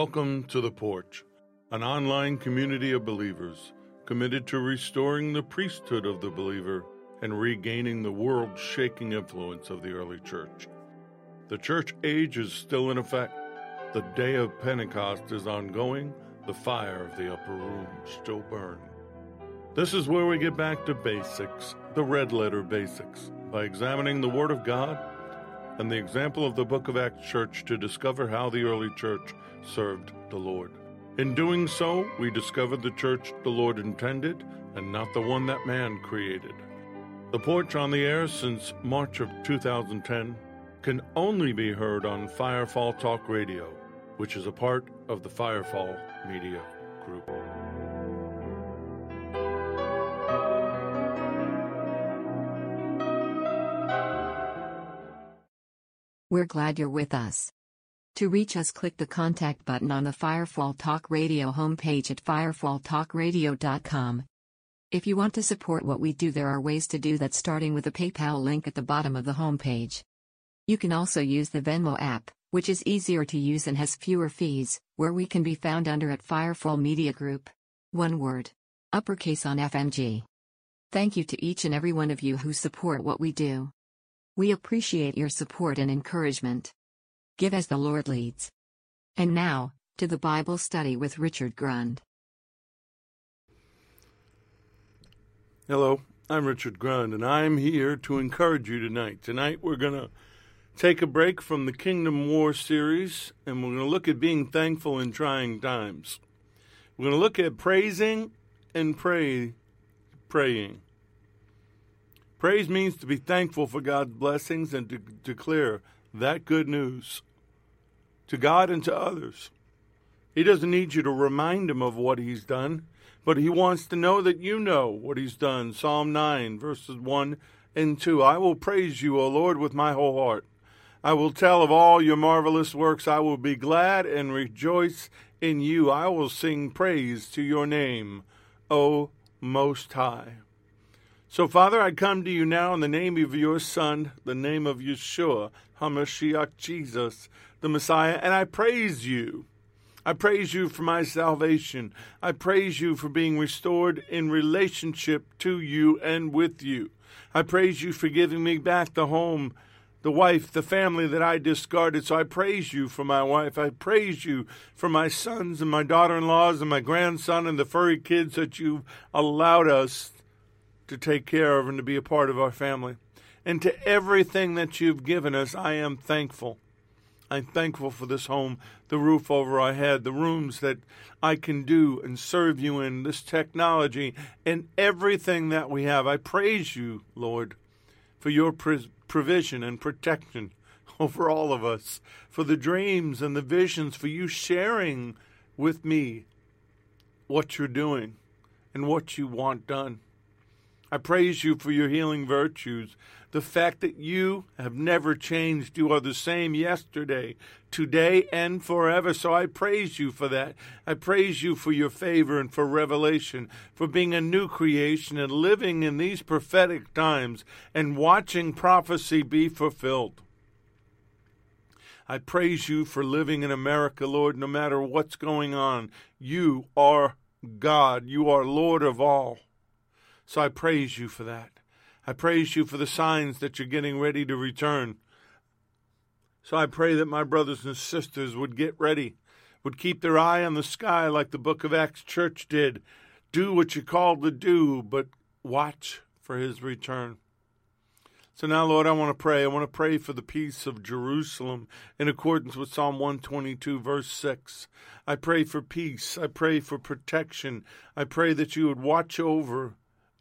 Welcome to The Porch, an online community of believers committed to restoring the priesthood of the believer and regaining the world shaking influence of the early church. The church age is still in effect. The day of Pentecost is ongoing. The fire of the upper room still burns. This is where we get back to basics, the red letter basics, by examining the Word of God and the example of the Book of Acts Church to discover how the early church served the Lord. In doing so, we discover the church the Lord intended and not the one that man created. The porch on the air since March of 2010 can only be heard on Firefall Talk Radio, which is a part of the Firefall Media Group. We're glad you're with us. To reach us, click the contact button on the Firefall Talk Radio homepage at firefalltalkradio.com. If you want to support what we do, there are ways to do that, starting with the PayPal link at the bottom of the homepage. You can also use the Venmo app, which is easier to use and has fewer fees, where we can be found under at Firefall Media Group. One word. Uppercase on FMG. Thank you to each and every one of you who support what we do. We appreciate your support and encouragement. Give as the Lord leads. And now, to the Bible study with Richard Grund. Hello, I'm Richard Grund, and I'm here to encourage you tonight. Tonight, we're going to take a break from the Kingdom War series, and we're going to look at being thankful in trying times. We're going to look at praising and pray, praying. Praise means to be thankful for God's blessings and to declare that good news to God and to others. He doesn't need you to remind him of what he's done, but he wants to know that you know what he's done. Psalm 9, verses 1 and 2. I will praise you, O Lord, with my whole heart. I will tell of all your marvelous works. I will be glad and rejoice in you. I will sing praise to your name, O Most High. So, Father, I come to you now in the name of your Son, the name of Yeshua, HaMashiach, Jesus, the Messiah, and I praise you. I praise you for my salvation. I praise you for being restored in relationship to you and with you. I praise you for giving me back the home, the wife, the family that I discarded. So I praise you for my wife. I praise you for my sons and my daughter in laws and my grandson and the furry kids that you've allowed us to take care of and to be a part of our family. And to everything that you've given us, I am thankful. I'm thankful for this home, the roof over our head, the rooms that I can do and serve you in, this technology, and everything that we have. I praise you, Lord, for your provision and protection over all of us, for the dreams and the visions, for you sharing with me what you're doing and what you want done. I praise you for your healing virtues. The fact that you have never changed. You are the same yesterday, today, and forever. So I praise you for that. I praise you for your favor and for revelation, for being a new creation and living in these prophetic times and watching prophecy be fulfilled. I praise you for living in America, Lord, no matter what's going on. You are God. You are Lord of all. So I praise you for that. I praise you for the signs that you're getting ready to return. So I pray that my brothers and sisters would get ready, would keep their eye on the sky like the book of Acts church did. Do what you're called to do, but watch for his return. So now, Lord, I want to pray. I want to pray for the peace of Jerusalem in accordance with Psalm 122, verse 6. I pray for peace. I pray for protection. I pray that you would watch over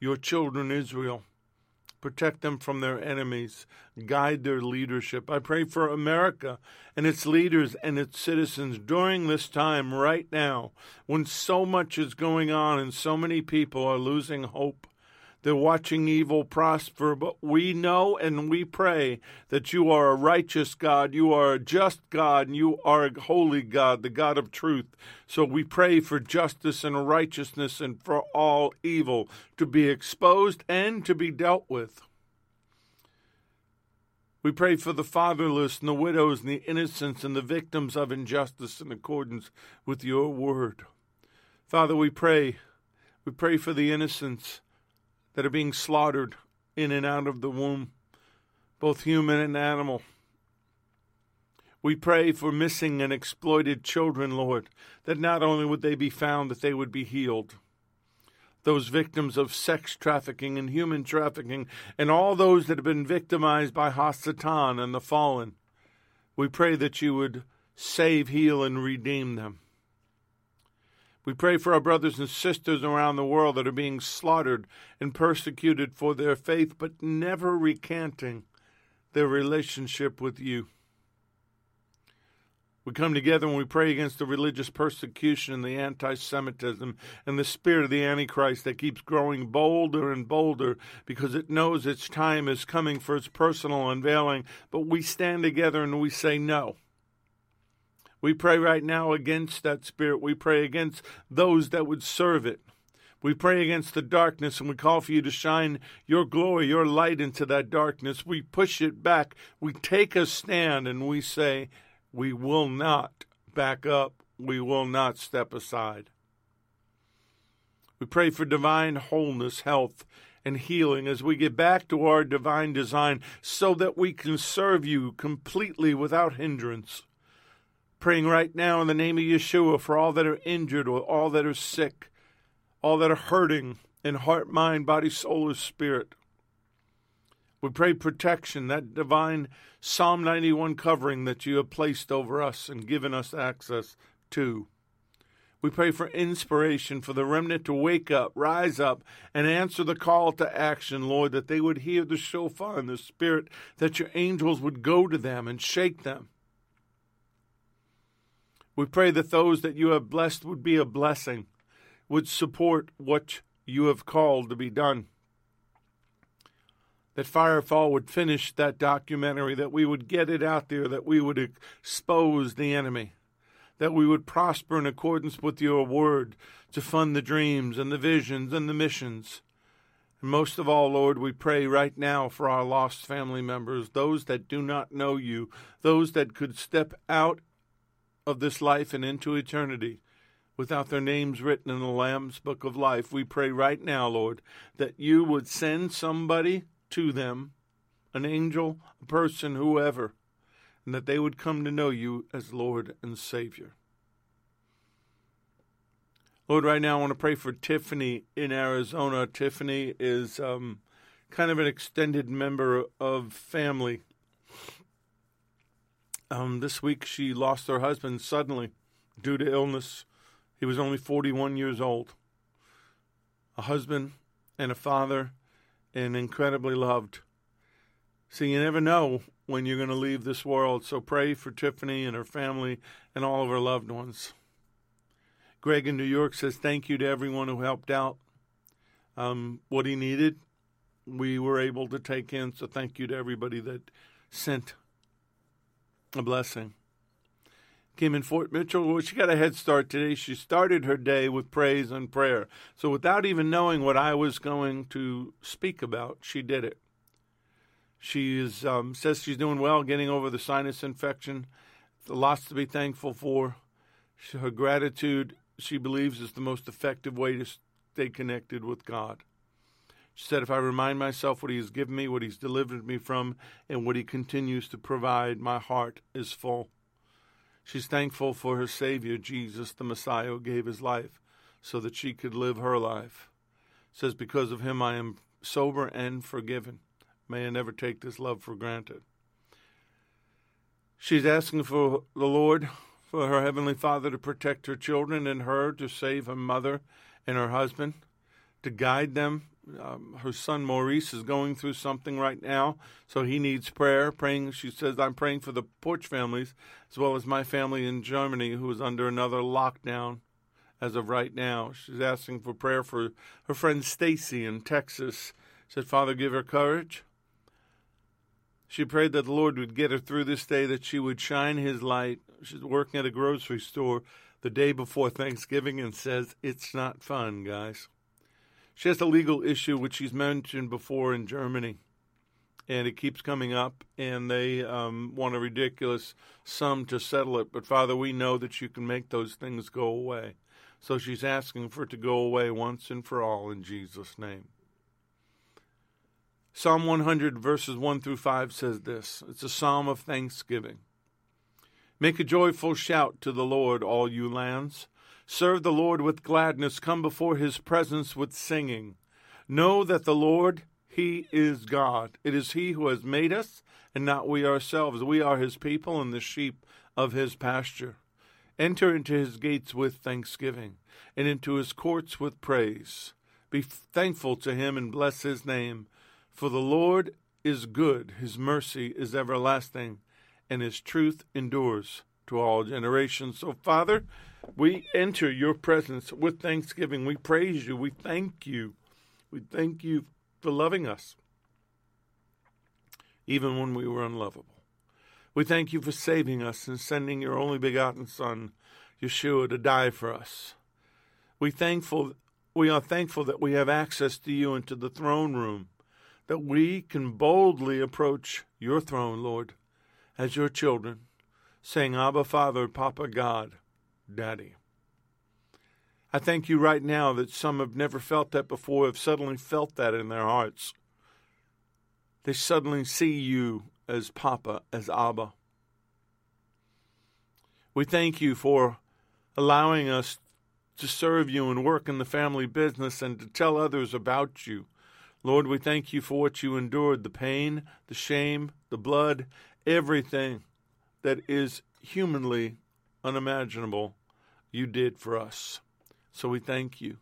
your children, Israel. Protect them from their enemies. Guide their leadership. I pray for America and its leaders and its citizens during this time, right now, when so much is going on and so many people are losing hope. They're watching evil prosper, but we know and we pray that you are a righteous God, you are a just God, and you are a holy God, the God of truth. So we pray for justice and righteousness and for all evil to be exposed and to be dealt with. We pray for the fatherless and the widows and the innocents and the victims of injustice in accordance with your word. Father, we pray. We pray for the innocents that are being slaughtered in and out of the womb, both human and animal. We pray for missing and exploited children, Lord, that not only would they be found, that they would be healed. Those victims of sex trafficking and human trafficking, and all those that have been victimized by Hasatan and the fallen. We pray that you would save, heal, and redeem them. We pray for our brothers and sisters around the world that are being slaughtered and persecuted for their faith, but never recanting their relationship with you. We come together and we pray against the religious persecution and the anti Semitism and the spirit of the Antichrist that keeps growing bolder and bolder because it knows its time is coming for its personal unveiling. But we stand together and we say no. We pray right now against that spirit. We pray against those that would serve it. We pray against the darkness and we call for you to shine your glory, your light into that darkness. We push it back. We take a stand and we say, we will not back up. We will not step aside. We pray for divine wholeness, health, and healing as we get back to our divine design so that we can serve you completely without hindrance praying right now in the name of Yeshua for all that are injured or all that are sick, all that are hurting in heart, mind, body, soul, or spirit. We pray protection, that divine Psalm 91 covering that you have placed over us and given us access to. We pray for inspiration for the remnant to wake up, rise up, and answer the call to action, Lord, that they would hear the shofar and the Spirit, that your angels would go to them and shake them we pray that those that you have blessed would be a blessing, would support what you have called to be done. That Firefall would finish that documentary, that we would get it out there, that we would expose the enemy, that we would prosper in accordance with your word to fund the dreams and the visions and the missions. And most of all, Lord, we pray right now for our lost family members, those that do not know you, those that could step out of this life and into eternity without their names written in the Lamb's book of life. We pray right now, Lord, that you would send somebody to them, an angel, a person, whoever, and that they would come to know you as Lord and Savior. Lord, right now I want to pray for Tiffany in Arizona. Tiffany is um, kind of an extended member of family um, this week, she lost her husband suddenly due to illness. He was only 41 years old. A husband and a father, and incredibly loved. See, you never know when you're going to leave this world. So pray for Tiffany and her family and all of her loved ones. Greg in New York says thank you to everyone who helped out. Um, what he needed, we were able to take in. So thank you to everybody that sent a blessing. Came in Fort Mitchell. Well, she got a head start today. She started her day with praise and prayer. So, without even knowing what I was going to speak about, she did it. She is, um, says she's doing well, getting over the sinus infection. Lots to be thankful for. Her gratitude, she believes, is the most effective way to stay connected with God. She said, If I remind myself what He has given me, what He's delivered me from, and what He continues to provide, my heart is full. She's thankful for her Savior, Jesus, the Messiah, who gave His life so that she could live her life. Says, Because of Him I am sober and forgiven. May I never take this love for granted. She's asking for the Lord, for her Heavenly Father, to protect her children and her, to save her mother and her husband, to guide them um, her son Maurice is going through something right now, so he needs prayer. Praying, she says, I'm praying for the Porch families as well as my family in Germany who is under another lockdown as of right now. She's asking for prayer for her friend Stacy in Texas. Said, Father, give her courage. She prayed that the Lord would get her through this day, that she would shine His light. She's working at a grocery store the day before Thanksgiving and says, It's not fun, guys. She has a legal issue which she's mentioned before in Germany. and it keeps coming up, and they um, want a ridiculous sum to settle it. But Father, we know that you can make those things go away. So she's asking for it to go away once and for all in Jesus' name. Psalm 100, verses 1 through 5 says this it's a psalm of thanksgiving. Make a joyful shout to the Lord, all you lands. Serve the Lord with gladness. Come before his presence with singing. Know that the Lord, he is God. It is He who has made us, and not we ourselves. We are His people and the sheep of His pasture. Enter into His gates with thanksgiving, and into His courts with praise. Be thankful to Him and bless His name. For the Lord is good, His mercy is everlasting, and His truth endures to all generations. So, Father, we enter your presence with thanksgiving. We praise you. We thank you. We thank you for loving us, even when we were unlovable. We thank you for saving us and sending your only begotten Son, Yeshua, to die for us. We thankful we are thankful that we have access to you and to the throne room, that we can boldly approach your throne, Lord, as your children, saying, Abba, Father, Papa, God, Daddy. I thank you right now that some have never felt that before, have suddenly felt that in their hearts. They suddenly see you as Papa, as Abba. We thank you for allowing us to serve you and work in the family business and to tell others about you. Lord, we thank you for what you endured the pain, the shame, the blood, everything that is humanly unimaginable you did for us. So we thank you.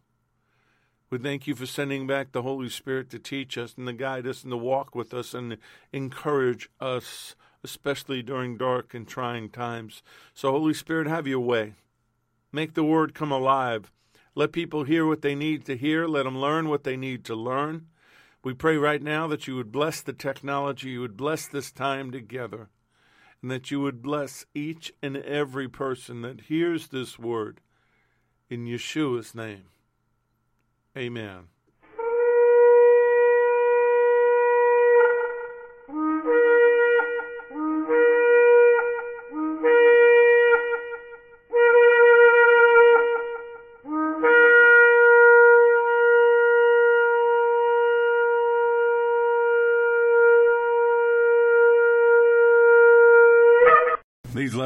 We thank you for sending back the Holy Spirit to teach us and to guide us and to walk with us and encourage us, especially during dark and trying times. So, Holy Spirit, have your way. Make the word come alive. Let people hear what they need to hear. Let them learn what they need to learn. We pray right now that you would bless the technology, you would bless this time together, and that you would bless each and every person that hears this word in Yeshua's name. Amen.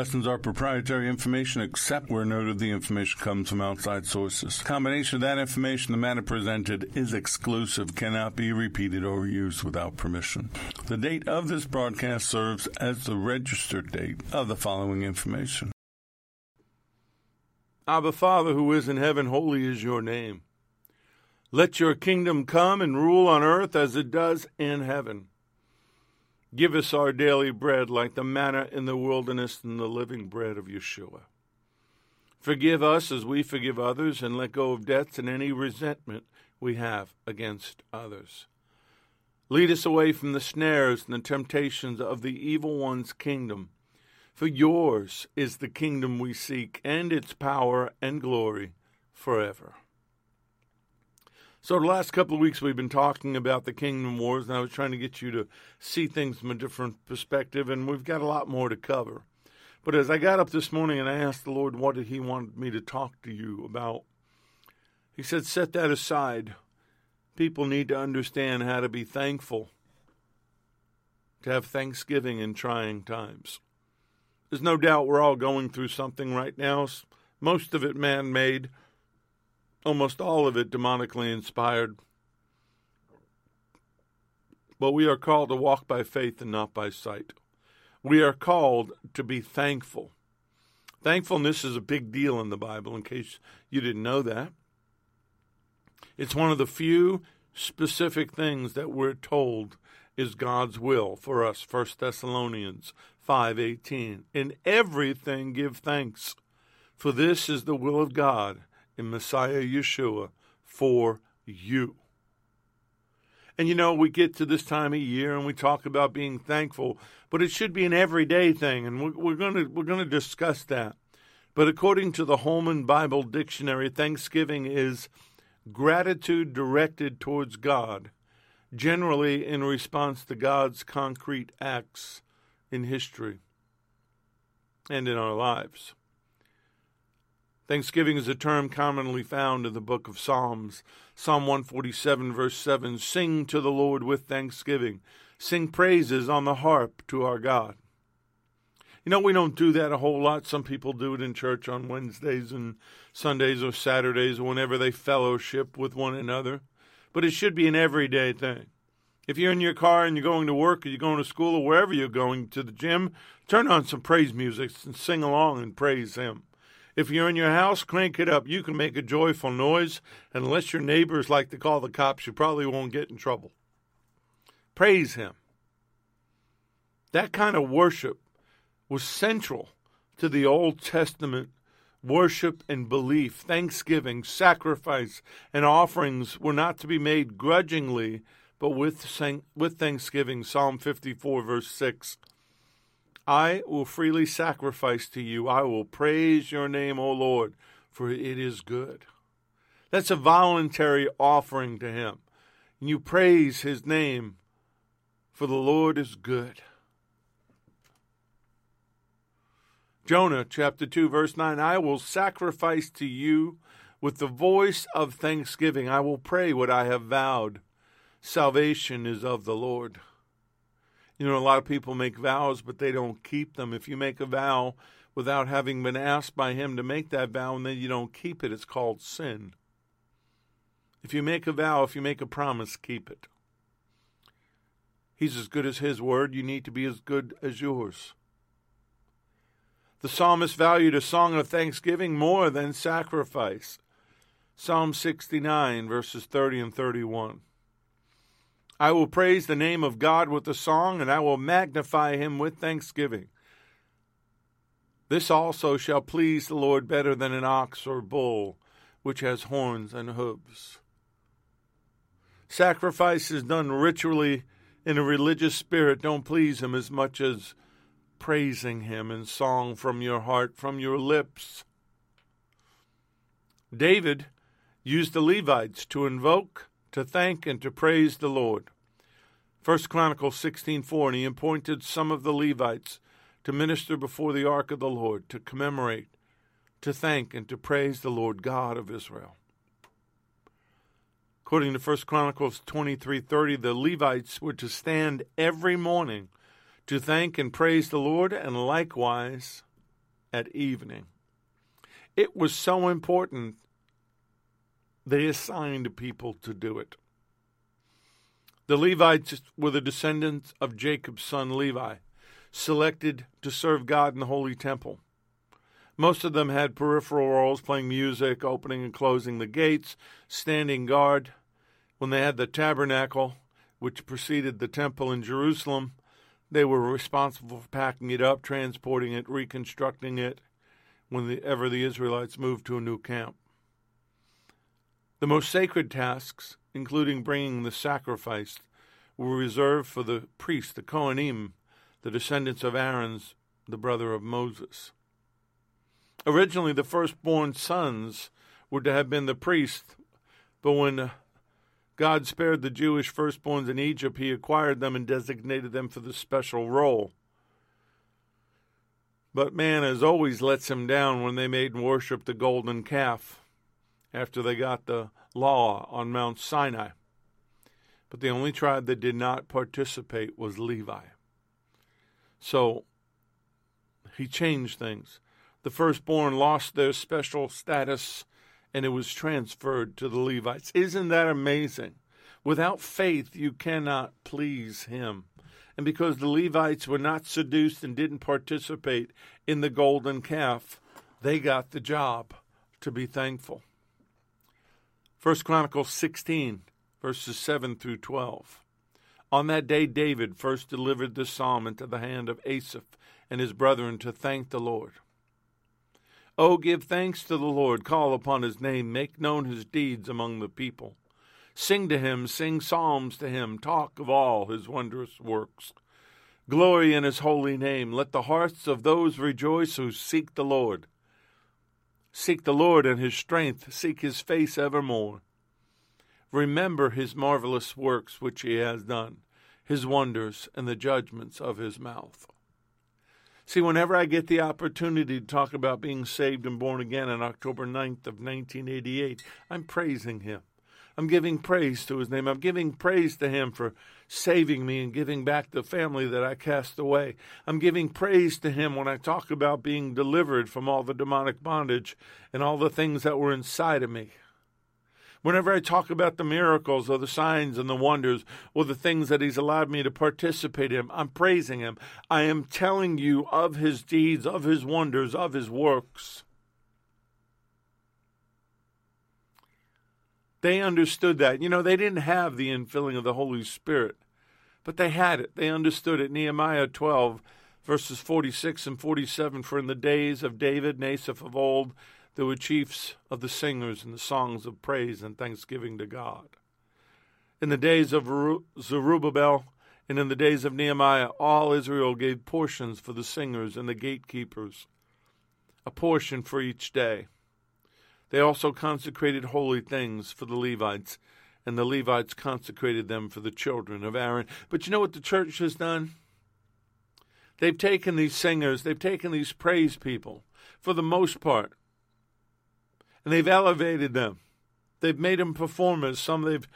Lessons are proprietary information except where noted the information comes from outside sources. Combination of that information, the matter presented is exclusive, cannot be repeated or used without permission. The date of this broadcast serves as the registered date of the following information. Abba Father, who is in heaven, holy is your name. Let your kingdom come and rule on earth as it does in heaven. Give us our daily bread like the manna in the wilderness and the living bread of Yeshua. Forgive us as we forgive others, and let go of debts and any resentment we have against others. Lead us away from the snares and the temptations of the evil one's kingdom. For yours is the kingdom we seek, and its power and glory forever. So, the last couple of weeks, we've been talking about the Kingdom Wars, and I was trying to get you to see things from a different perspective, and we've got a lot more to cover. But as I got up this morning and I asked the Lord what did He want me to talk to you about, He said, Set that aside. People need to understand how to be thankful, to have thanksgiving in trying times. There's no doubt we're all going through something right now, most of it man made almost all of it demonically inspired. But we are called to walk by faith and not by sight. We are called to be thankful. Thankfulness is a big deal in the Bible, in case you didn't know that. It's one of the few specific things that we're told is God's will for us. 1 Thessalonians 5:18. In everything give thanks, for this is the will of God in Messiah Yeshua for you. And you know, we get to this time of year and we talk about being thankful, but it should be an everyday thing, and we're, going to we're going to discuss that. But according to the Holman Bible Dictionary, Thanksgiving is gratitude directed towards God generally in response to God's concrete acts in history and in our lives. Thanksgiving is a term commonly found in the book of Psalms. Psalm 147, verse 7 Sing to the Lord with thanksgiving, sing praises on the harp to our God. You know, we don't do that a whole lot. Some people do it in church on Wednesdays and Sundays or Saturdays whenever they fellowship with one another. But it should be an everyday thing. If you're in your car and you're going to work or you're going to school or wherever you're going to the gym, turn on some praise music and sing along and praise Him. If you're in your house, crank it up. You can make a joyful noise. Unless your neighbors like to call the cops, you probably won't get in trouble. Praise Him. That kind of worship was central to the Old Testament worship and belief. Thanksgiving, sacrifice, and offerings were not to be made grudgingly, but with, with thanksgiving. Psalm 54, verse 6. I will freely sacrifice to you. I will praise your name, O Lord, for it is good. That's a voluntary offering to Him. And you praise His name, for the Lord is good. Jonah chapter 2, verse 9 I will sacrifice to you with the voice of thanksgiving. I will pray what I have vowed. Salvation is of the Lord. You know, a lot of people make vows, but they don't keep them. If you make a vow without having been asked by Him to make that vow and then you don't keep it, it's called sin. If you make a vow, if you make a promise, keep it. He's as good as His word. You need to be as good as yours. The psalmist valued a song of thanksgiving more than sacrifice. Psalm 69, verses 30 and 31. I will praise the name of God with a song, and I will magnify him with thanksgiving. This also shall please the Lord better than an ox or bull, which has horns and hooves. Sacrifices done ritually in a religious spirit don't please him as much as praising him in song from your heart, from your lips. David used the Levites to invoke to thank and to praise the Lord. First Chronicles 16:4 and he appointed some of the Levites to minister before the ark of the Lord to commemorate to thank and to praise the Lord God of Israel. According to First Chronicles 23:30 the Levites were to stand every morning to thank and praise the Lord and likewise at evening. It was so important they assigned people to do it. The Levites were the descendants of Jacob's son Levi, selected to serve God in the Holy Temple. Most of them had peripheral roles, playing music, opening and closing the gates, standing guard. When they had the tabernacle, which preceded the temple in Jerusalem, they were responsible for packing it up, transporting it, reconstructing it whenever the Israelites moved to a new camp. The most sacred tasks, including bringing the sacrifice, were reserved for the priests, the Kohanim, the descendants of Aaron's, the brother of Moses. Originally, the firstborn sons were to have been the priests, but when God spared the Jewish firstborns in Egypt, he acquired them and designated them for the special role. But man, as always, lets him down when they made and worshiped the golden calf after they got the law on Mount Sinai. But the only tribe that did not participate was Levi. So he changed things. The firstborn lost their special status and it was transferred to the Levites. Isn't that amazing? Without faith, you cannot please him. And because the Levites were not seduced and didn't participate in the golden calf, they got the job to be thankful. First Chronicles 16, verses 7 through 12. On that day, David first delivered the psalm into the hand of Asaph and his brethren to thank the Lord. Oh, give thanks to the Lord, call upon his name, make known his deeds among the people. Sing to him, sing psalms to him, talk of all his wondrous works. Glory in his holy name. Let the hearts of those rejoice who seek the Lord. Seek the Lord and his strength, seek his face evermore. remember his marvelous works which he has done, his wonders, and the judgments of his mouth. See, whenever I get the opportunity to talk about being saved and born again on October 9th of 1988, I'm praising him. I'm giving praise to his name. I'm giving praise to him for saving me and giving back the family that I cast away. I'm giving praise to him when I talk about being delivered from all the demonic bondage and all the things that were inside of me. Whenever I talk about the miracles or the signs and the wonders or the things that He's allowed me to participate in, I'm praising Him. I am telling you of His deeds, of His wonders, of His works. They understood that. You know, they didn't have the infilling of the Holy Spirit, but they had it. They understood it. Nehemiah 12, verses 46 and 47 For in the days of David and Asaph of old, there were chiefs of the singers and the songs of praise and thanksgiving to God. In the days of Zerubbabel and in the days of Nehemiah, all Israel gave portions for the singers and the gatekeepers, a portion for each day. They also consecrated holy things for the Levites, and the Levites consecrated them for the children of Aaron. But you know what the church has done? They've taken these singers, they've taken these praise people, for the most part, and they've elevated them. They've made them performers. Some they've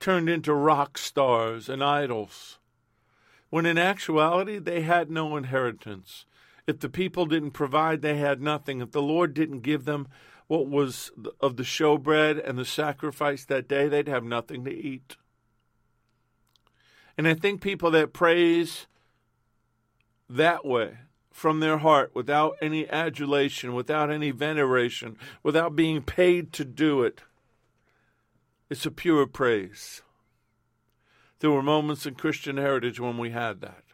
turned into rock stars and idols. When in actuality, they had no inheritance. If the people didn't provide, they had nothing. If the Lord didn't give them what was of the showbread and the sacrifice that day, they'd have nothing to eat. And I think people that praise that way from their heart without any adulation, without any veneration, without being paid to do it. It's a pure praise. There were moments in Christian heritage when we had that.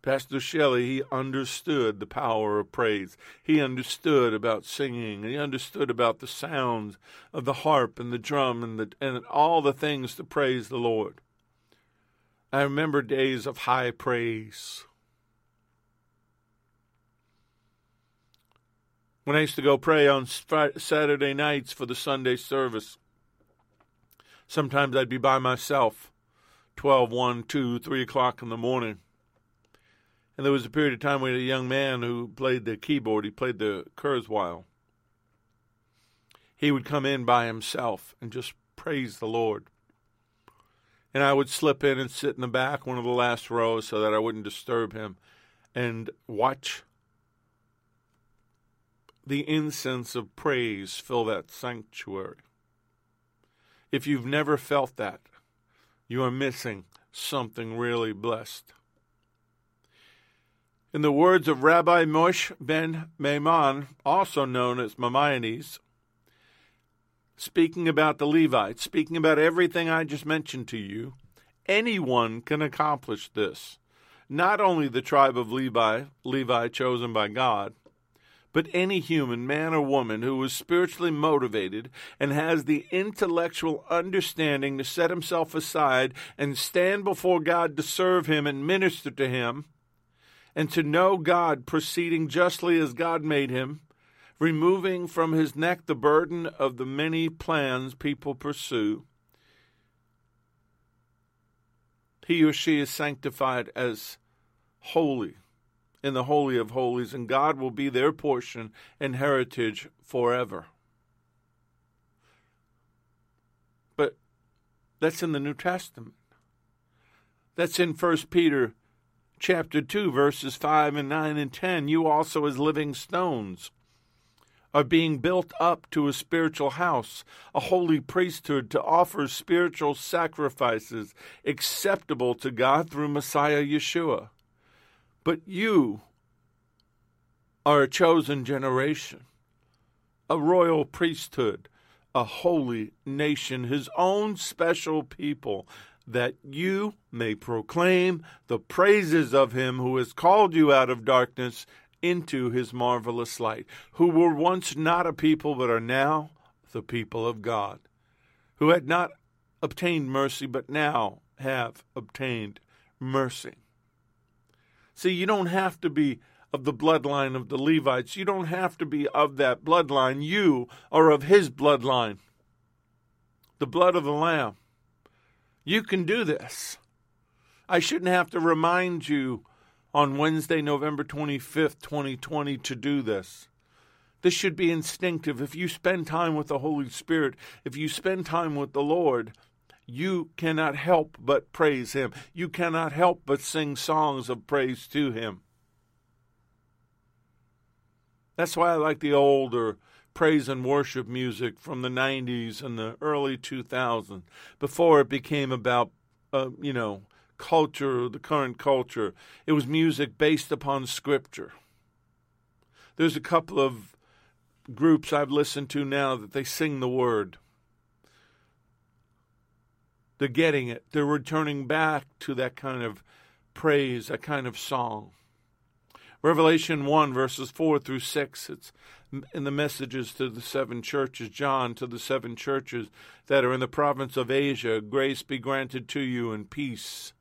Pastor Shelley, he understood the power of praise. He understood about singing. He understood about the sounds of the harp and the drum and, the, and all the things to praise the Lord. I remember days of high praise. when I used to go pray on Saturday nights for the Sunday service. Sometimes I'd be by myself, 12, 1, 2, 3 o'clock in the morning. And there was a period of time when a young man who played the keyboard. He played the Kurzweil. He would come in by himself and just praise the Lord. And I would slip in and sit in the back, one of the last rows, so that I wouldn't disturb him, and watch the incense of praise fill that sanctuary. If you've never felt that, you are missing something really blessed. In the words of Rabbi Moshe ben Maimon, also known as Maimonides, speaking about the Levites, speaking about everything I just mentioned to you, anyone can accomplish this. Not only the tribe of Levi, Levi chosen by God, but any human, man or woman, who is spiritually motivated and has the intellectual understanding to set himself aside and stand before God to serve Him and minister to Him, and to know God proceeding justly as God made Him, removing from his neck the burden of the many plans people pursue, he or she is sanctified as holy in the Holy of Holies, and God will be their portion and heritage forever. But that's in the New Testament. That's in 1 Peter chapter 2 verses 5 and 9 and 10. You also as living stones are being built up to a spiritual house, a holy priesthood to offer spiritual sacrifices acceptable to God through Messiah Yeshua. But you are a chosen generation, a royal priesthood, a holy nation, his own special people, that you may proclaim the praises of him who has called you out of darkness into his marvelous light, who were once not a people but are now the people of God, who had not obtained mercy but now have obtained mercy. See, you don't have to be of the bloodline of the Levites. You don't have to be of that bloodline. You are of his bloodline. the blood of the Lamb. You can do this. I shouldn't have to remind you on Wednesday, November 25th, 2020, to do this. This should be instinctive. If you spend time with the Holy Spirit, if you spend time with the Lord, you cannot help but praise Him. You cannot help but sing songs of praise to Him. That's why I like the older praise and worship music from the 90s and the early 2000s before it became about, uh, you know, culture, the current culture. It was music based upon scripture. There's a couple of groups I've listened to now that they sing the word. They're getting it. They're returning back to that kind of praise, that kind of song. Revelation 1, verses 4 through 6, it's in the messages to the seven churches, John to the seven churches that are in the province of Asia, grace be granted to you and peace,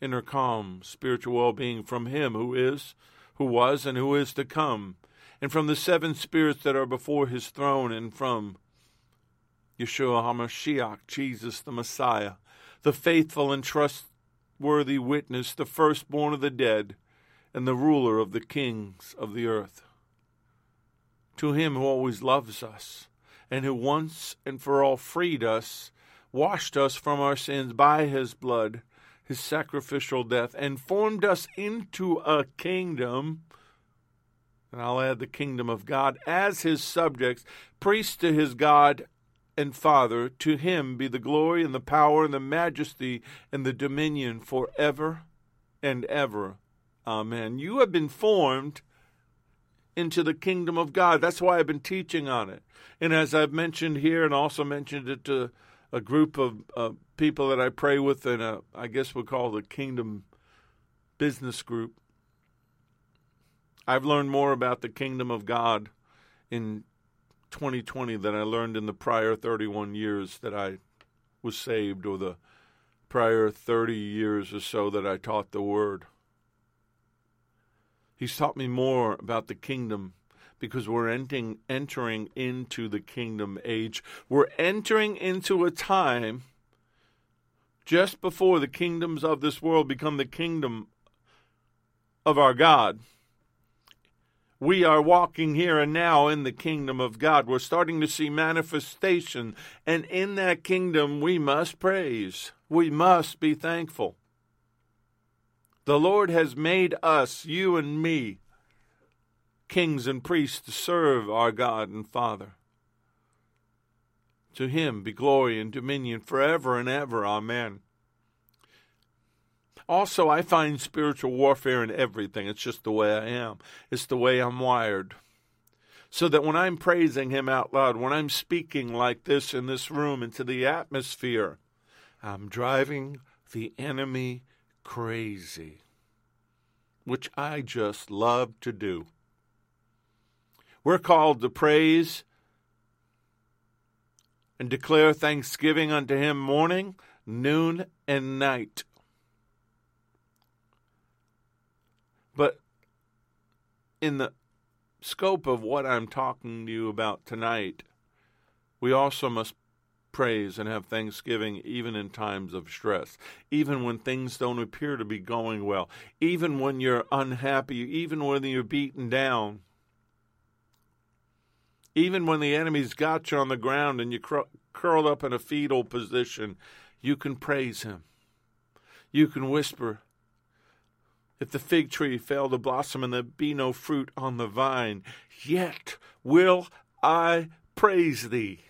inner calm, spiritual well being from Him who is, who was, and who is to come, and from the seven spirits that are before His throne, and from Yeshua HaMashiach, Jesus the Messiah, the faithful and trustworthy witness, the firstborn of the dead, and the ruler of the kings of the earth. To him who always loves us, and who once and for all freed us, washed us from our sins by his blood, his sacrificial death, and formed us into a kingdom and I'll add the kingdom of God, as his subjects, priests to his God and Father, to him be the glory and the power and the majesty and the dominion for ever and ever. Amen. You have been formed into the kingdom of God. That's why I've been teaching on it. And as I've mentioned here, and also mentioned it to a group of uh, people that I pray with, and I guess we'll call the Kingdom Business Group, I've learned more about the kingdom of God in 2020 than I learned in the prior 31 years that I was saved or the prior 30 years or so that I taught the word. He's taught me more about the kingdom because we're entering, entering into the kingdom age. We're entering into a time just before the kingdoms of this world become the kingdom of our God we are walking here and now in the kingdom of God. We're starting to see manifestation, and in that kingdom, we must praise. We must be thankful. The Lord has made us, you and me, kings and priests to serve our God and Father. To him be glory and dominion forever and ever. Amen. Also, I find spiritual warfare in everything. It's just the way I am, it's the way I'm wired. So that when I'm praising Him out loud, when I'm speaking like this in this room into the atmosphere, I'm driving the enemy crazy, which I just love to do. We're called to praise and declare thanksgiving unto Him morning, noon, and night. But in the scope of what I'm talking to you about tonight, we also must praise and have thanksgiving even in times of stress, even when things don't appear to be going well, even when you're unhappy, even when you're beaten down, even when the enemy's got you on the ground and you're curled up in a fetal position, you can praise him. You can whisper, if the fig tree fail to blossom and there be no fruit on the vine, yet will I praise thee.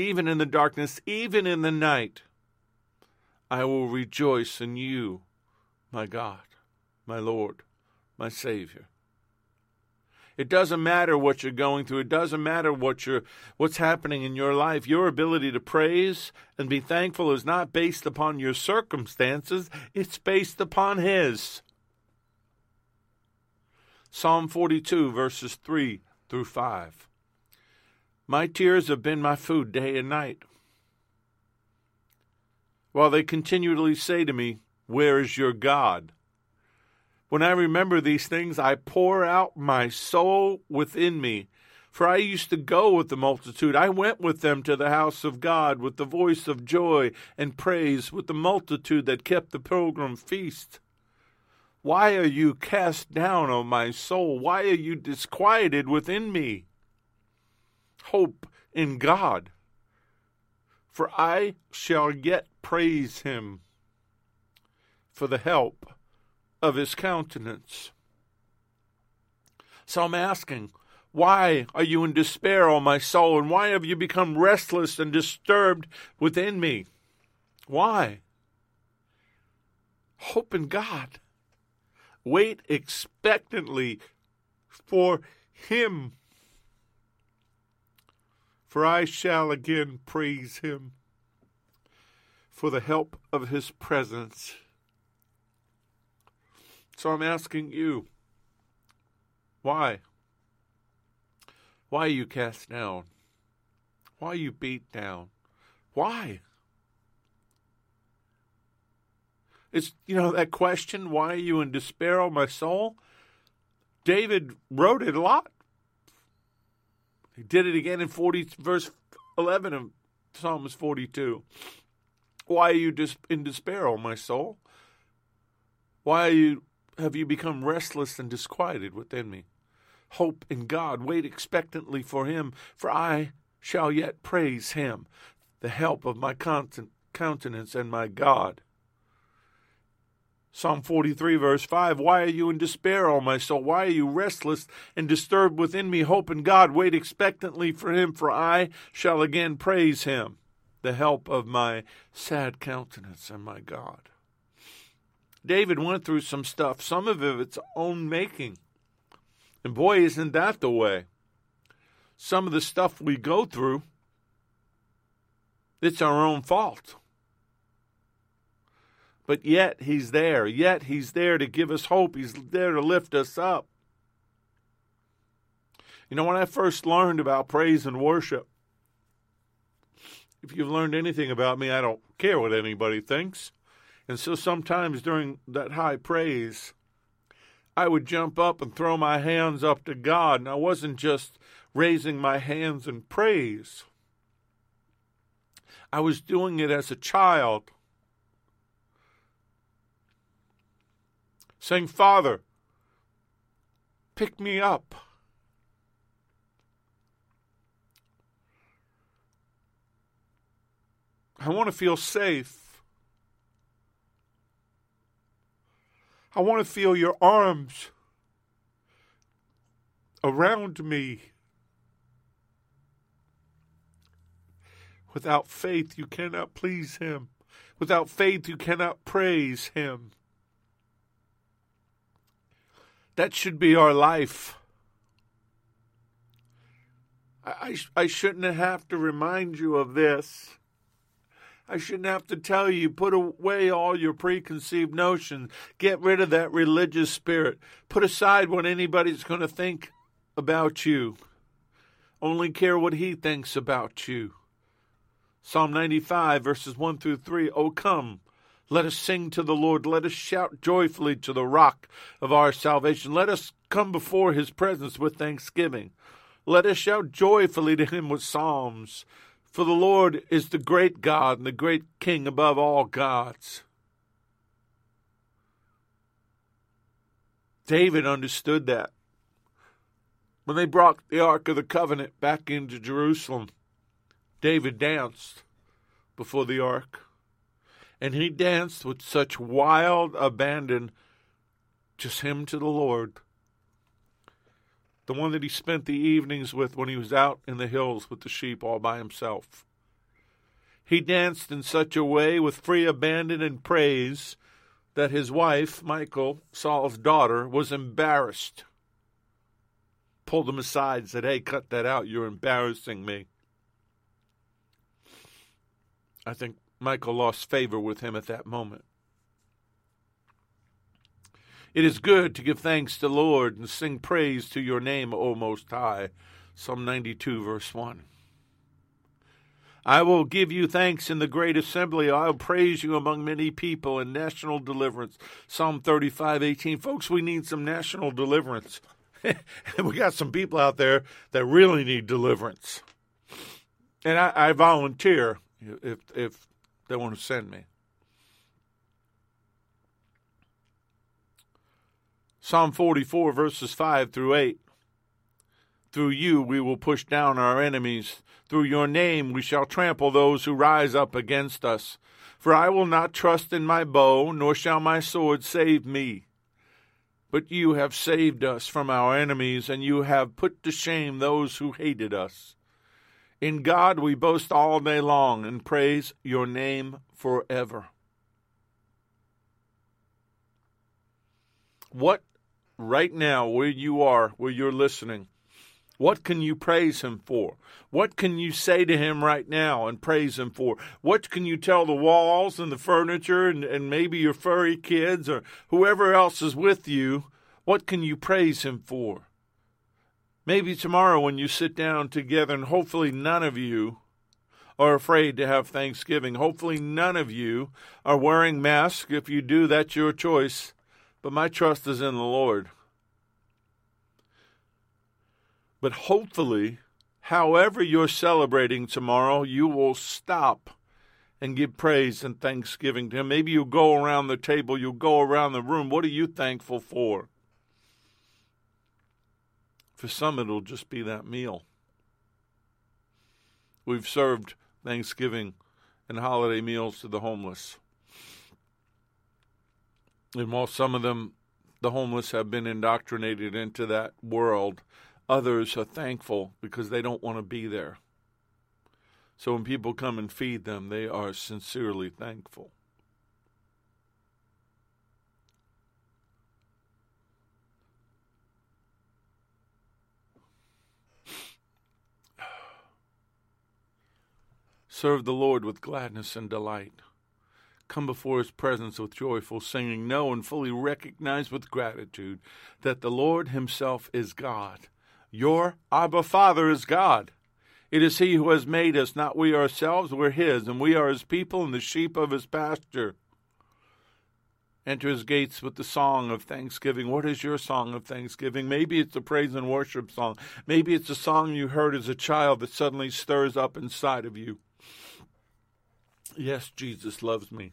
Even in the darkness, even in the night, I will rejoice in you, my God, my Lord, my Savior. It doesn't matter what you're going through. It doesn't matter what you're, what's happening in your life. Your ability to praise and be thankful is not based upon your circumstances, it's based upon His. Psalm 42, verses 3 through 5. My tears have been my food day and night. While they continually say to me, Where is your God? When I remember these things, I pour out my soul within me. For I used to go with the multitude. I went with them to the house of God with the voice of joy and praise, with the multitude that kept the pilgrim feast. Why are you cast down, O my soul? Why are you disquieted within me? Hope in God, for I shall yet praise him for the help of his countenance. So I'm asking, why are you in despair, O my soul, and why have you become restless and disturbed within me? Why? Hope in God. Wait expectantly for Him. For I shall again praise Him for the help of His presence. So I'm asking you, why? Why are you cast down? Why are you beat down? Why? It's, you know, that question, why are you in despair, O my soul? David wrote it a lot. He did it again in 40, verse 11 of Psalms 42. Why are you in despair, O my soul? Why are you, have you become restless and disquieted within me? Hope in God, wait expectantly for him, for I shall yet praise him, the help of my countenance and my God. Psalm 43, verse 5 Why are you in despair, O my soul? Why are you restless and disturbed within me? Hope in God, wait expectantly for him, for I shall again praise him, the help of my sad countenance and my God. David went through some stuff, some of it its own making. And boy, isn't that the way. Some of the stuff we go through, it's our own fault. But yet He's there. Yet He's there to give us hope. He's there to lift us up. You know, when I first learned about praise and worship, if you've learned anything about me, I don't care what anybody thinks. And so sometimes during that high praise, I would jump up and throw my hands up to God. And I wasn't just raising my hands in praise, I was doing it as a child. Saying, Father, pick me up. I want to feel safe. I want to feel your arms around me. Without faith, you cannot please Him. Without faith, you cannot praise Him. That should be our life. I, I, shouldn't have to remind you of this. I shouldn't have to tell you, put away all your preconceived notions. Get rid of that religious spirit. Put aside what anybody's going to think about you. Only care what he thinks about you. Psalm 95, verses 1 through 3. Oh, come, let us sing to the Lord. Let us shout joyfully to the rock of our salvation. Let us come before his presence with thanksgiving. Let us shout joyfully to him with psalms. For the Lord is the great God and the great King above all gods. David understood that. When they brought the Ark of the Covenant back into Jerusalem, David danced before the Ark and he danced with such wild abandon, just him to the Lord. The one that he spent the evenings with when he was out in the hills with the sheep all by himself. He danced in such a way with free abandon and praise that his wife, Michal, Saul's daughter, was embarrassed. Pulled him aside, and said, Hey, cut that out. You're embarrassing me. I think Michal lost favor with him at that moment. It is good to give thanks to the Lord and sing praise to your name, O Most High. Psalm 92, verse 1. I will give you thanks in the great assembly. I'll praise you among many people in national deliverance. Psalm 35, 18. Folks, we need some national deliverance. we got some people out there that really need deliverance. And I, I volunteer if if they want to send me. Psalm 44, verses 5 through 8. Through you we will push down our enemies. Through your name we shall trample those who rise up against us. For I will not trust in my bow, nor shall my sword save me. But you have saved us from our enemies, and you have put to shame those who hated us. In God we boast all day long and praise your name forever. What, right now, where you are, where you're listening, what can you praise him for? What can you say to him right now and praise him for? What can you tell the walls and the furniture and, and maybe your furry kids or whoever else is with you? What can you praise him for? Maybe tomorrow when you sit down together, and hopefully none of you are afraid to have Thanksgiving. Hopefully none of you are wearing masks. If you do, that's your choice. But my trust is in the Lord. But hopefully, however you're celebrating tomorrow, you will stop and give praise and thanksgiving to Him. Maybe you go around the table, you go around the room. What are you thankful for? For some, it'll just be that meal. We've served Thanksgiving and holiday meals to the homeless. And while some of them, the homeless, have been indoctrinated into that world, Others are thankful because they don't want to be there. So when people come and feed them, they are sincerely thankful. Serve the Lord with gladness and delight. Come before his presence with joyful singing. Know and fully recognize with gratitude that the Lord himself is God your Abba Father is God. It is He who has made us, not we ourselves. We're His, and we are His people and the sheep of His pasture. Enter His gates with the song of thanksgiving. What is your song of thanksgiving? Maybe it's a praise and worship song. Maybe it's a song you heard as a child that suddenly stirs up inside of you. Yes, Jesus loves me.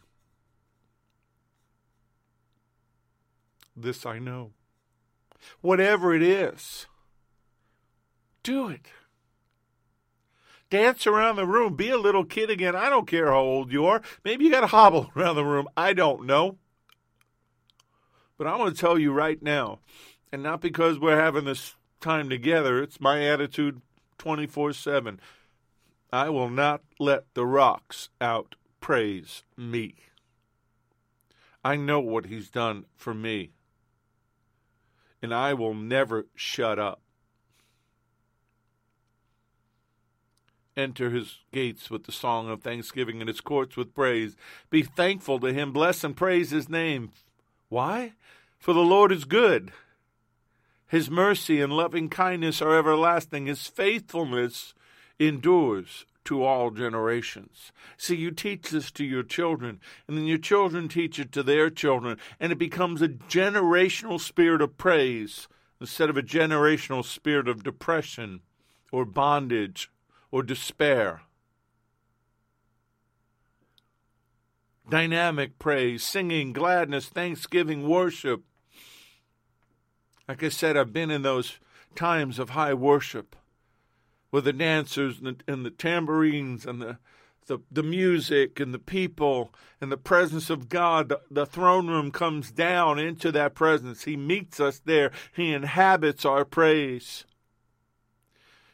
This I know. Whatever it is do it. Dance around the room. Be a little kid again. I don't care how old you are. Maybe you got to hobble around the room. I don't know. But I want to tell you right now, and not because we're having this time together, it's my attitude 24 7. I will not let the rocks out praise me. I know what he's done for me, and I will never shut up. Enter his gates with the song of thanksgiving and his courts with praise. Be thankful to him, bless and praise his name. Why? For the Lord is good. His mercy and loving kindness are everlasting. His faithfulness endures to all generations. See, you teach this to your children, and then your children teach it to their children, and it becomes a generational spirit of praise instead of a generational spirit of depression or bondage or despair. Dynamic praise, singing, gladness, thanksgiving, worship. Like I said, I've been in those times of high worship with the dancers and the, and the tambourines and the, the, the music and the people and the presence of God. The, the throne room comes down into that presence. He meets us there. He inhabits our praise.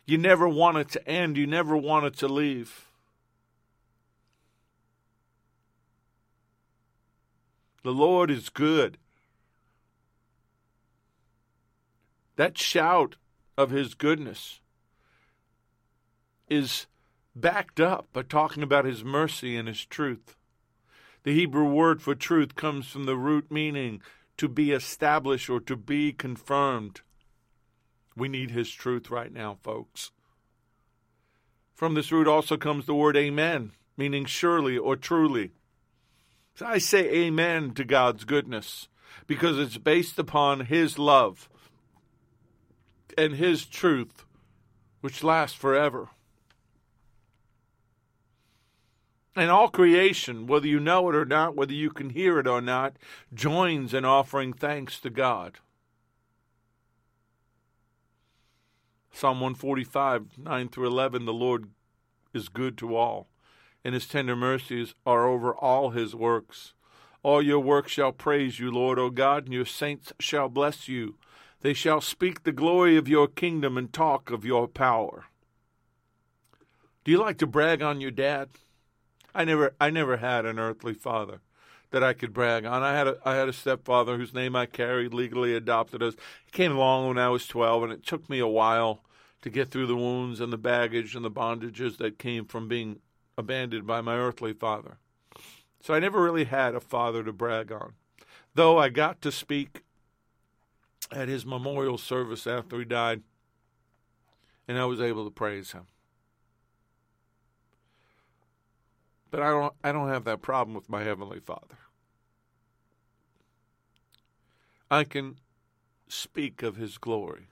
You never want it to end, you never want it to leave. The Lord is good. That shout of His goodness is backed up by talking about His mercy and His truth. The Hebrew word for truth comes from the root meaning to be established or to be confirmed. We need His truth right now, folks. From this root also comes the word amen, meaning surely or truly. So I say amen to God's goodness because it's based upon His love. and His truth, which lasts forever. And all creation, whether you know it or not, whether you can hear it or not, joins in offering thanks to God. Psalm 145, 9 through 11 The Lord is good to all, and his tender mercies are over all his works. All your works shall praise you, Lord, O God, and your saints shall bless you. They shall speak the glory of your kingdom and talk of your power. Do you like to brag on your dad? I never I never had an earthly father that I could brag on. I had a I had a stepfather whose name I carried, legally adopted us. He came along when I was twelve, and it took me a while to get through the wounds and the baggage and the bondages that came from being abandoned by my earthly father. So I never really had a father to brag on. Though I got to speak at his memorial service after he died, and I was able to praise him. But I don't I don't have that problem with my heavenly Father. I can speak of his glory.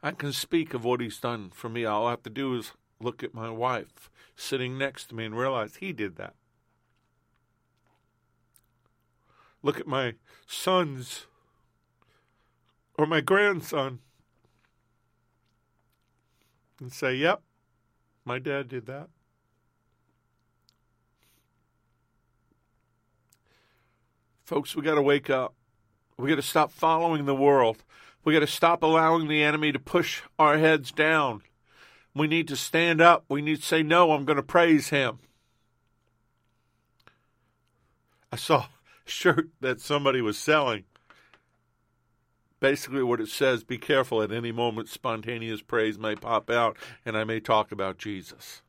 I can speak of what he's done for me. All I have to do is look at my wife sitting next to me and realize he did that. Look at my sons or my grandson and say, Yep, my dad did that. Folks, we got to wake up. We got to stop following the world. We got to stop allowing the enemy to push our heads down. We need to stand up. We need to say, No, I'm going to praise him. I saw a shirt that somebody was selling. Basically, what it says be careful at any moment, spontaneous praise may pop out, and I may talk about Jesus.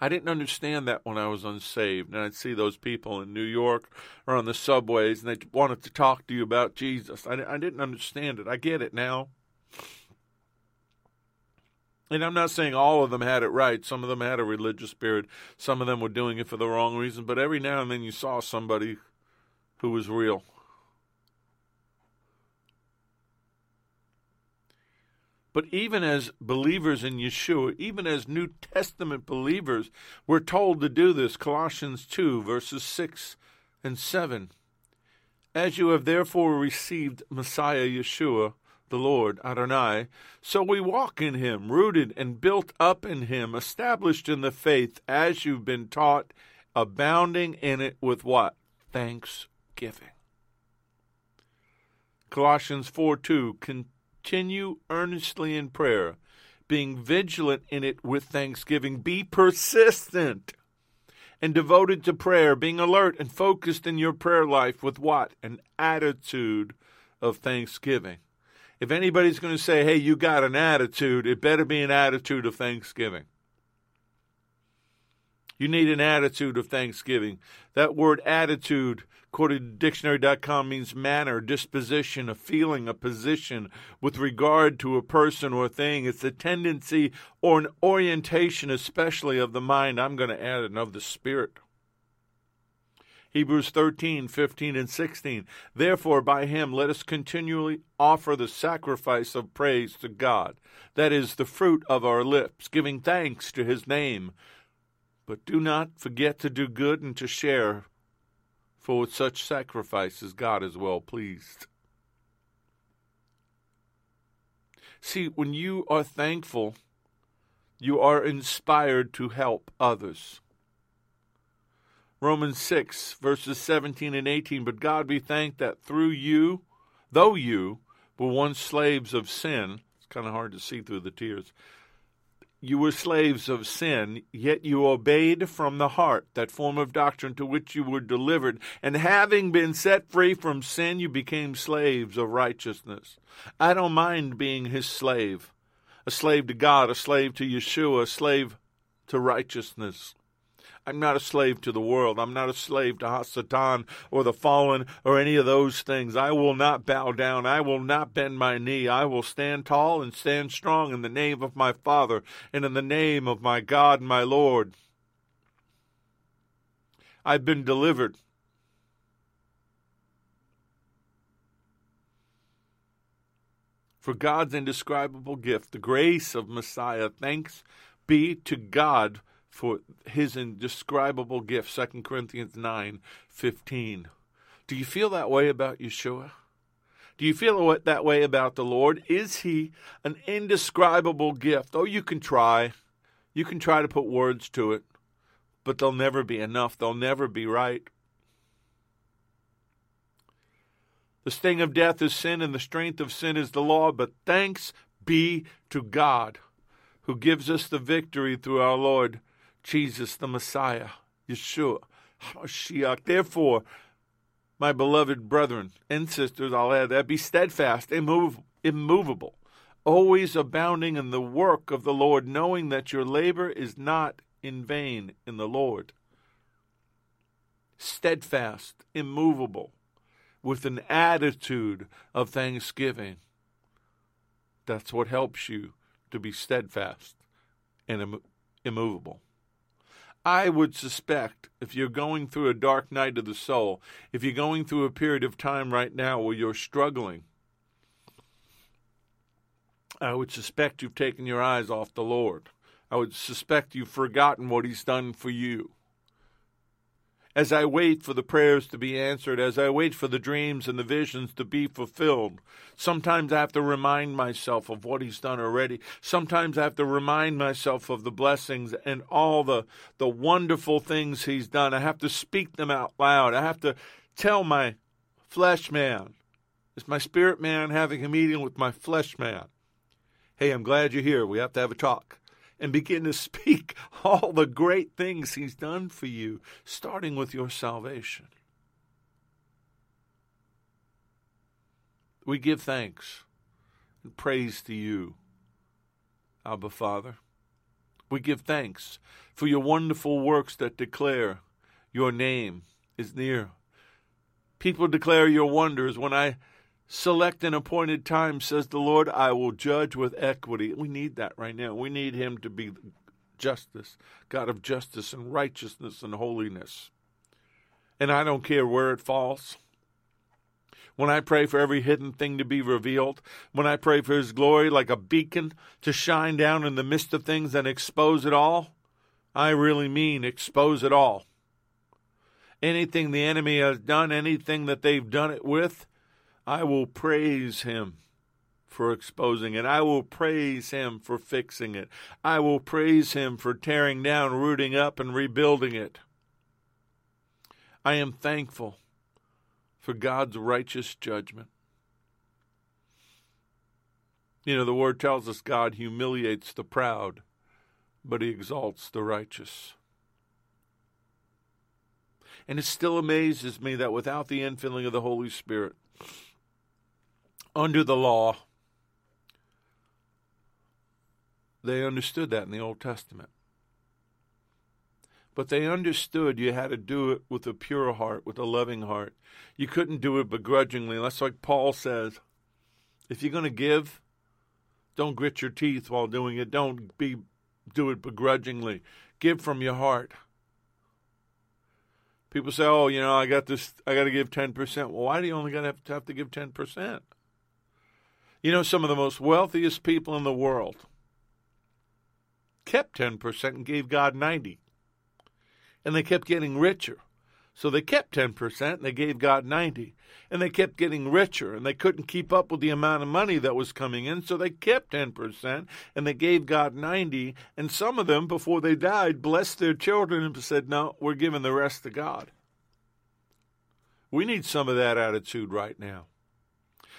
I didn't understand that when I was unsaved. And I'd see those people in New York or on the subways and they wanted to talk to you about Jesus. I, I didn't understand it. I get it now. And I'm not saying all of them had it right. Some of them had a religious spirit. Some of them were doing it for the wrong reason. But every now and then you saw somebody who was real. But even as believers in Yeshua, even as New Testament believers, we're told to do this. Colossians 2, verses 6 and 7. As you have therefore received Messiah Yeshua, the Lord, Adonai, so we walk in him, rooted and built up in him, established in the faith as you've been taught, abounding in it with what? Thanksgiving. Colossians 4 2, continue earnestly in prayer, being vigilant in it with thanksgiving. Be persistent and devoted to prayer, being alert and focused in your prayer life with what? An attitude of thanksgiving. If anybody's going to say, hey, you got an attitude, it better be an attitude of thanksgiving. You need an attitude of thanksgiving. That word attitude, quoted dictionary.com, means manner, disposition, a feeling, a position with regard to a person or thing. It's a tendency or an orientation, especially of the mind. I'm going to add and of the spirit. Hebrews 13, 15, and 16. Therefore, by him let us continually offer the sacrifice of praise to God, that is, the fruit of our lips, giving thanks to his name. But do not forget to do good and to share, for with such sacrifices God is well pleased. See, when you are thankful, you are inspired to help others. Romans 6, verses 17 and 18. But God be thanked that through you, though you were once slaves of sin, it's kind of hard to see through the tears, you were slaves of sin, yet you obeyed from the heart that form of doctrine to which you were delivered. And having been set free from sin, you became slaves of righteousness. I don't mind being his slave a slave to God, a slave to Yeshua, a slave to righteousness. I'm not a slave to the world. I'm not a slave to Hasatan or the fallen or any of those things. I will not bow down. I will not bend my knee. I will stand tall and stand strong in the name of my Father and in the name of my God and my Lord. I've been delivered. for God's indescribable gift, the grace of Messiah. Thanks be to God for his indescribable gift. 2 Corinthians 9 15. Do you feel that way about Yeshua? Do you feel that way about the Lord? Is he an indescribable gift? Oh, you can try. You can try to put words to it, but they'll never be enough. They'll never be right. The sting of death is sin, and the strength of sin is the law, but thanks be to God who gives us the victory through our Lord Jesus the Messiah, Yeshua, Mashiach. Therefore, my beloved brethren and sisters, I'll add that, be steadfast, immovable, always abounding in the work of the Lord, knowing that your labor is not in vain in the Lord. Steadfast, immovable, with an attitude of thanksgiving. That's what helps you to be steadfast and immovable. I would suspect if you're going through a dark night of the soul, if you're going through a period of time right now where you're struggling, I would suspect you've taken your eyes off the Lord. I would suspect you've forgotten what He's done for you as I wait for the prayers to be answered, as I wait for the dreams and the visions to be fulfilled. Sometimes I have to remind myself of what He's done already. Sometimes I have to remind myself of the blessings and all the, the wonderful things He's done. I have to speak them out loud. I have to tell my flesh man, is my spirit man having a meeting with my flesh man? Hey, I'm glad you're here. We have to have a talk and begin to speak all the great things He's done for you, starting with your salvation. We give thanks and praise to you, Abba Father. We give thanks for your wonderful works that declare your name is near. People declare your wonders when I Select an appointed time, says the Lord, I will judge with equity. We need that right now. We need Him to be justice, God of justice and righteousness and holiness. And I don't care where it falls. When I pray for every hidden thing to be revealed, when I pray for His glory like a beacon to shine down in the midst of things and expose it all, I really mean expose it all. Anything the enemy has done, anything that they've done it with, I will praise him for exposing it. I will praise him for fixing it. I will praise him for tearing down, rooting up, and rebuilding it. I am thankful for God's righteous judgment. You know, the word tells us God humiliates the proud, but he exalts the righteous. And it still amazes me that without the infilling of the Holy Spirit, under the law. They understood that in the Old Testament. But they understood you had to do it with a pure heart, with a loving heart. You couldn't do it begrudgingly. That's like Paul says. If you're going to give, don't grit your teeth while doing it. Don't be do it begrudgingly. Give from your heart. People say, "Oh, you know, I got this. I got to give ten percent." Well, why do you only got to have to, give ten percent? You know, some of the most wealthiest people in the world kept 10% and gave God 90. And they kept getting richer. So they kept 10% and they gave God 90. And they kept getting richer and they couldn't keep up with the amount of money that was coming in. So they kept 10% and they gave God 90. And some of them, before they died, blessed their children and said, No, we're giving the rest to God. We need some of that attitude right now.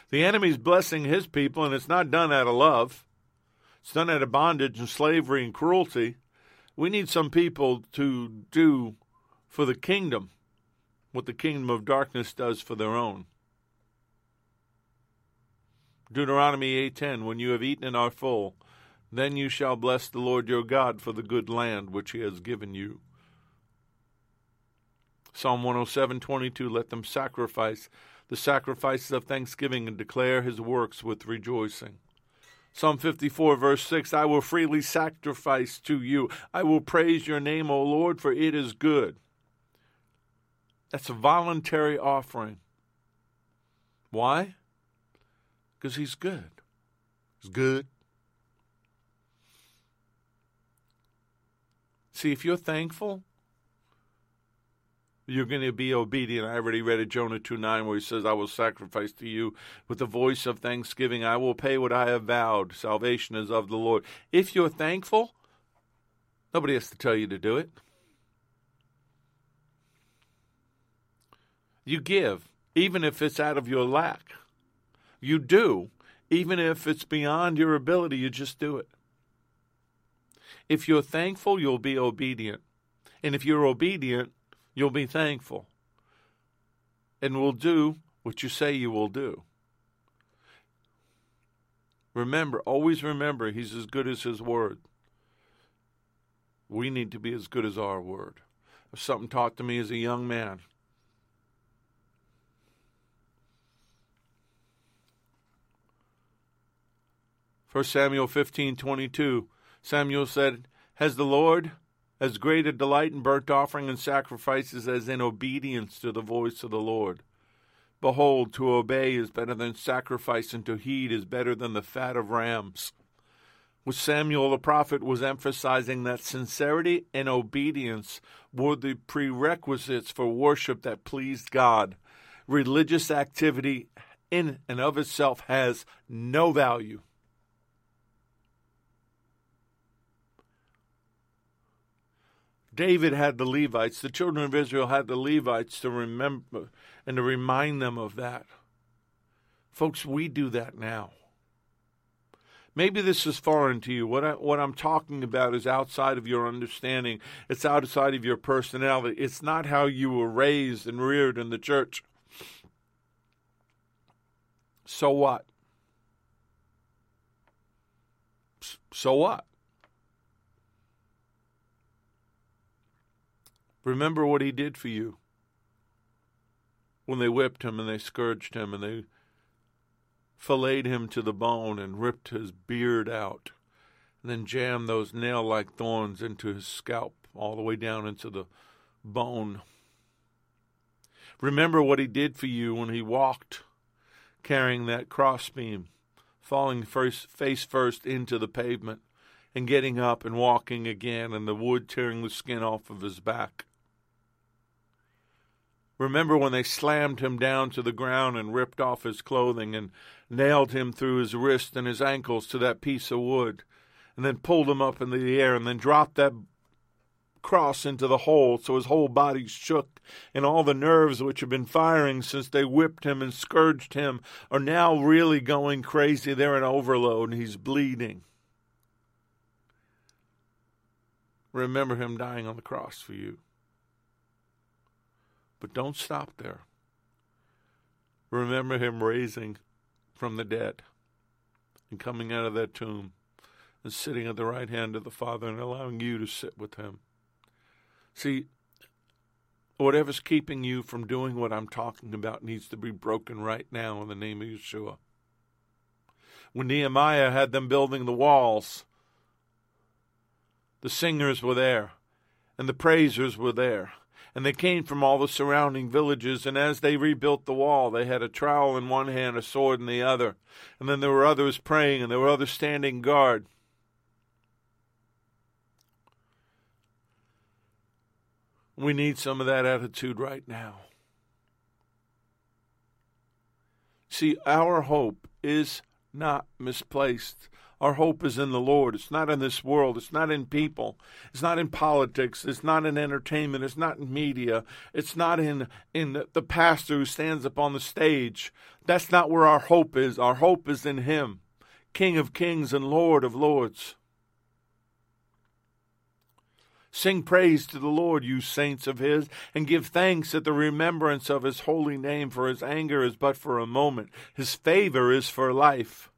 The enemy's blessing his people, and it's not done out of love. It's done out of bondage and slavery and cruelty. We need some people to do for the kingdom what the kingdom of darkness does for their own. Deuteronomy 8:10 When you have eaten and are full, then you shall bless the Lord your God for the good land which he has given you. Psalm 107:22 Let them sacrifice the sacrifices of thanksgiving and declare his works with rejoicing. Psalm 54, verse 6 I will freely sacrifice to you. I will praise your name, O Lord, for it is good. That's a voluntary offering. Why? Because he's good. He's good. See, if you're thankful, you're going to be obedient. I already read it, Jonah 2 9, where he says, I will sacrifice to you with the voice of thanksgiving. I will pay what I have vowed. Salvation is of the Lord. If you're thankful, nobody has to tell you to do it. You give, even if it's out of your lack. You do, even if it's beyond your ability, you just do it. If you're thankful, you'll be obedient. And if you're obedient, you'll be thankful. And will do what you say you will do. Remember, always remember, He's as good as His word. We need to be as good as our word. Something taught to me as a young man. First Samuel fifteen twenty two. Samuel said, Has the Lord as great a delight in burnt offering and sacrifices as in obedience to the voice of the Lord? Behold, to obey is better than sacrifice, and to heed is better than the fat of rams. With Samuel the prophet was emphasizing that sincerity and obedience were the prerequisites for worship that pleased God. Religious activity in and of itself has no value. David had the Levites, the children of Israel had the Levites to remember and to remind them of that. Folks, we do that now. Maybe this is foreign to you. What I, what I'm talking about is outside of your understanding. It's outside of your personality. It's not how you were raised and reared in the church. So what? So what? Remember what he did for you when they whipped him and they scourged him and they filleted him to the bone and ripped his beard out and then jammed those nail like thorns into his scalp all the way down into the bone. Remember what he did for you when he walked carrying that crossbeam, falling first, face first into the pavement and getting up and walking again and the wood tearing the skin off of his back. Remember when they slammed him down to the ground and ripped off his clothing and nailed him through his wrists and his ankles to that piece of wood, and then pulled him up into the air and then dropped that cross into the hole so his whole body shook, and all the nerves which had been firing since they whipped him and scourged him are now really going crazy. They're in overload and he's bleeding. Remember him dying on the cross for you. But don't stop there. Remember him raising from the dead and coming out of that tomb and sitting at the right hand of the Father and allowing you to sit with him. See, whatever's keeping you from doing what I'm talking about needs to be broken right now in the name of Yeshua. When Nehemiah had them building the walls, the singers were there and the praisers were there and they came from all the surrounding villages. And as they rebuilt the wall, they had a trowel in one hand, a sword in the other. And then there were others praying, and there were others standing guard. We need some of that attitude right now. See, our hope is not misplaced. Our hope is in the Lord. It's not in this world. It's not in people. It's not in politics. It's not in entertainment. It's not in media. It's not in, in the, pastor who stands up on the stage. That's not where our hope is. Our hope is in Him, King of kings and Lord of lords. Sing praise to the Lord, you saints of His, and give thanks at the remembrance of His holy name, for His anger is but for a moment, His favor is for life.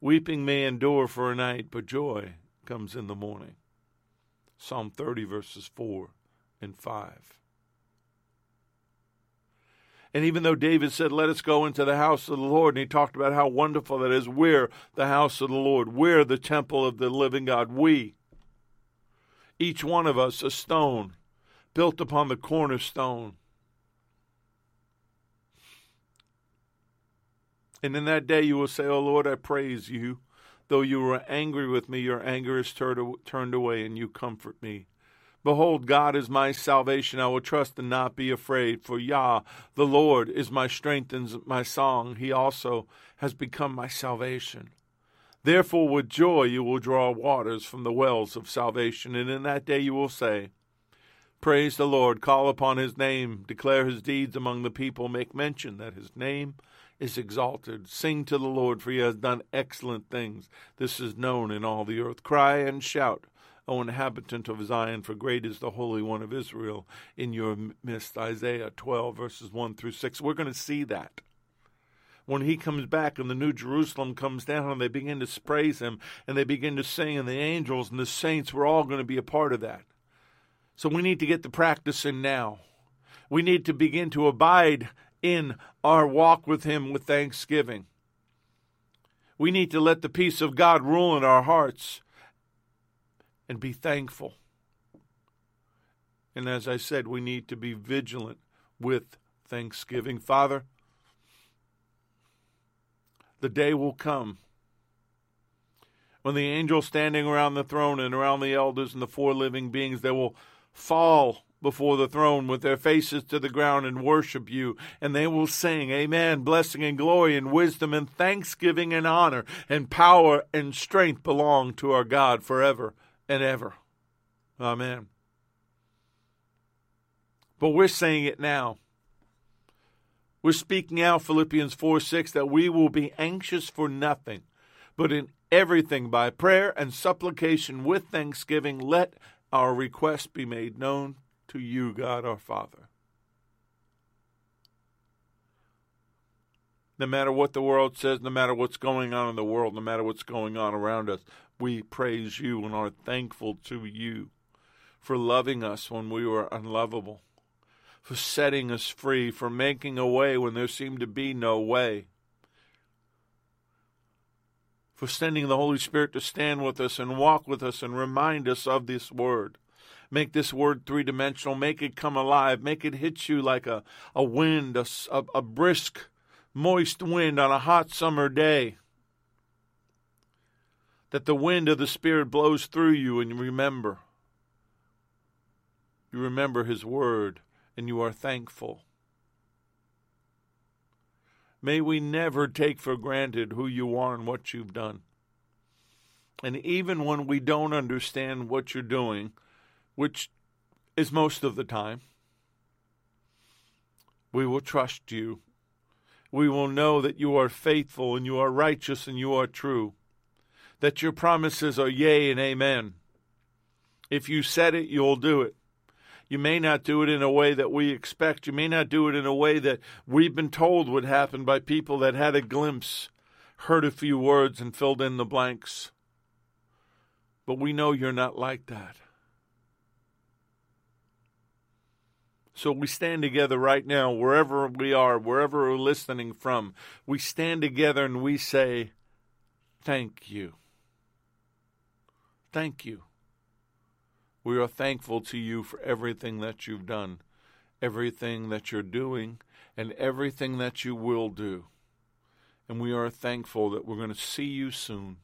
Weeping may endure for a night, but joy comes in the morning. Psalm 30, verses 4 and 5. And even though David said, Let us go into the house of the Lord, and he talked about how wonderful that is, we're the house of the Lord. We're the temple of the living God. We, each one of us, a stone built upon the cornerstone And in that day you will say, O Lord, I praise you, Though you were angry with me, your anger is turned away, and you comfort me. Behold, God is my salvation. I will trust and not be afraid. For Yah, the Lord, is my strength and my song. He also has become my salvation. Therefore, with joy you will draw waters from the wells of salvation. And in that day you will say, Praise the Lord, call upon his name, declare his deeds among the people, make mention that his name is exalted. Sing to the Lord, for he has done excellent things. This is known in all the earth. Cry and shout O inhabitant of Zion, for great is the Holy One of Israel in your midst. Isaiah 12, verses 1 through 6. We're going to see that. When he comes back and the New Jerusalem comes down and they begin to praise him and they begin to sing, and the angels and the saints, we're all going to be a part of that. So we need to get the practice in now. We need to begin to abide in our walk with him with thanksgiving. We need to let the peace of God rule in our hearts and be thankful. And as I said, we need to be vigilant with thanksgiving. Father, the day will come when the angels standing around the throne and around the elders and the four living beings, they will fall before the throne with their faces to the ground and worship you. And they will sing, Amen. Blessing and glory and wisdom and thanksgiving and honor and power and strength belong to our God forever and ever. Amen. But we're saying it now. We're speaking out, Philippians 4 6, that we will be anxious for nothing, but in everything by prayer and supplication with thanksgiving, let our requests be made known to you, God our Father. No matter what the world says, no matter what's going on in the world, no matter what's going on around us, we praise you and are thankful to you for loving us when we were unlovable, for setting us free, for making a way when there seemed to be no way, for sending the Holy Spirit to stand with us and walk with us and remind us of this word. Make this word three dimensional. Make it come alive. Make it hit you like a, a wind, a, a, a brisk, moist wind on a hot summer day that the wind of the Spirit blows through you and you remember. You remember His Word and you are thankful. May we never take for granted who you are and what you've done. And even when we don't understand what you're doing, which is most of the time, we will trust you. We will know that you are faithful and you are righteous and you are true that your promises are yea and amen. If you said it, you'll do it. You may not do it in a way that we expect. You may not do it in a way that we've been told would happen by people that had a glimpse, heard a few words, and filled in the blanks. But we know you're not like that. So we stand together right now, wherever we are, wherever we're listening from. We stand together and we say, Thank you. Thank you. We are thankful to you for everything that you've done, everything that you're doing, and everything that you will do. And we are thankful that we're going to see you soon.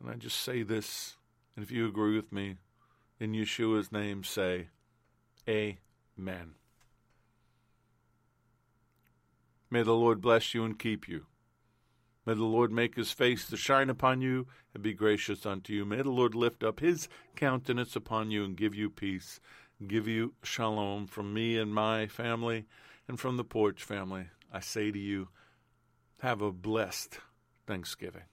And I just say this, and if you agree with me, in Yeshua's name, say, Amen. May the Lord bless you and keep you. May the Lord make his face to shine upon you and be gracious unto you. May the Lord lift up his countenance upon you and give you peace, give you shalom from me and my family and from the Porch family. I say to you, have a blessed Thanksgiving.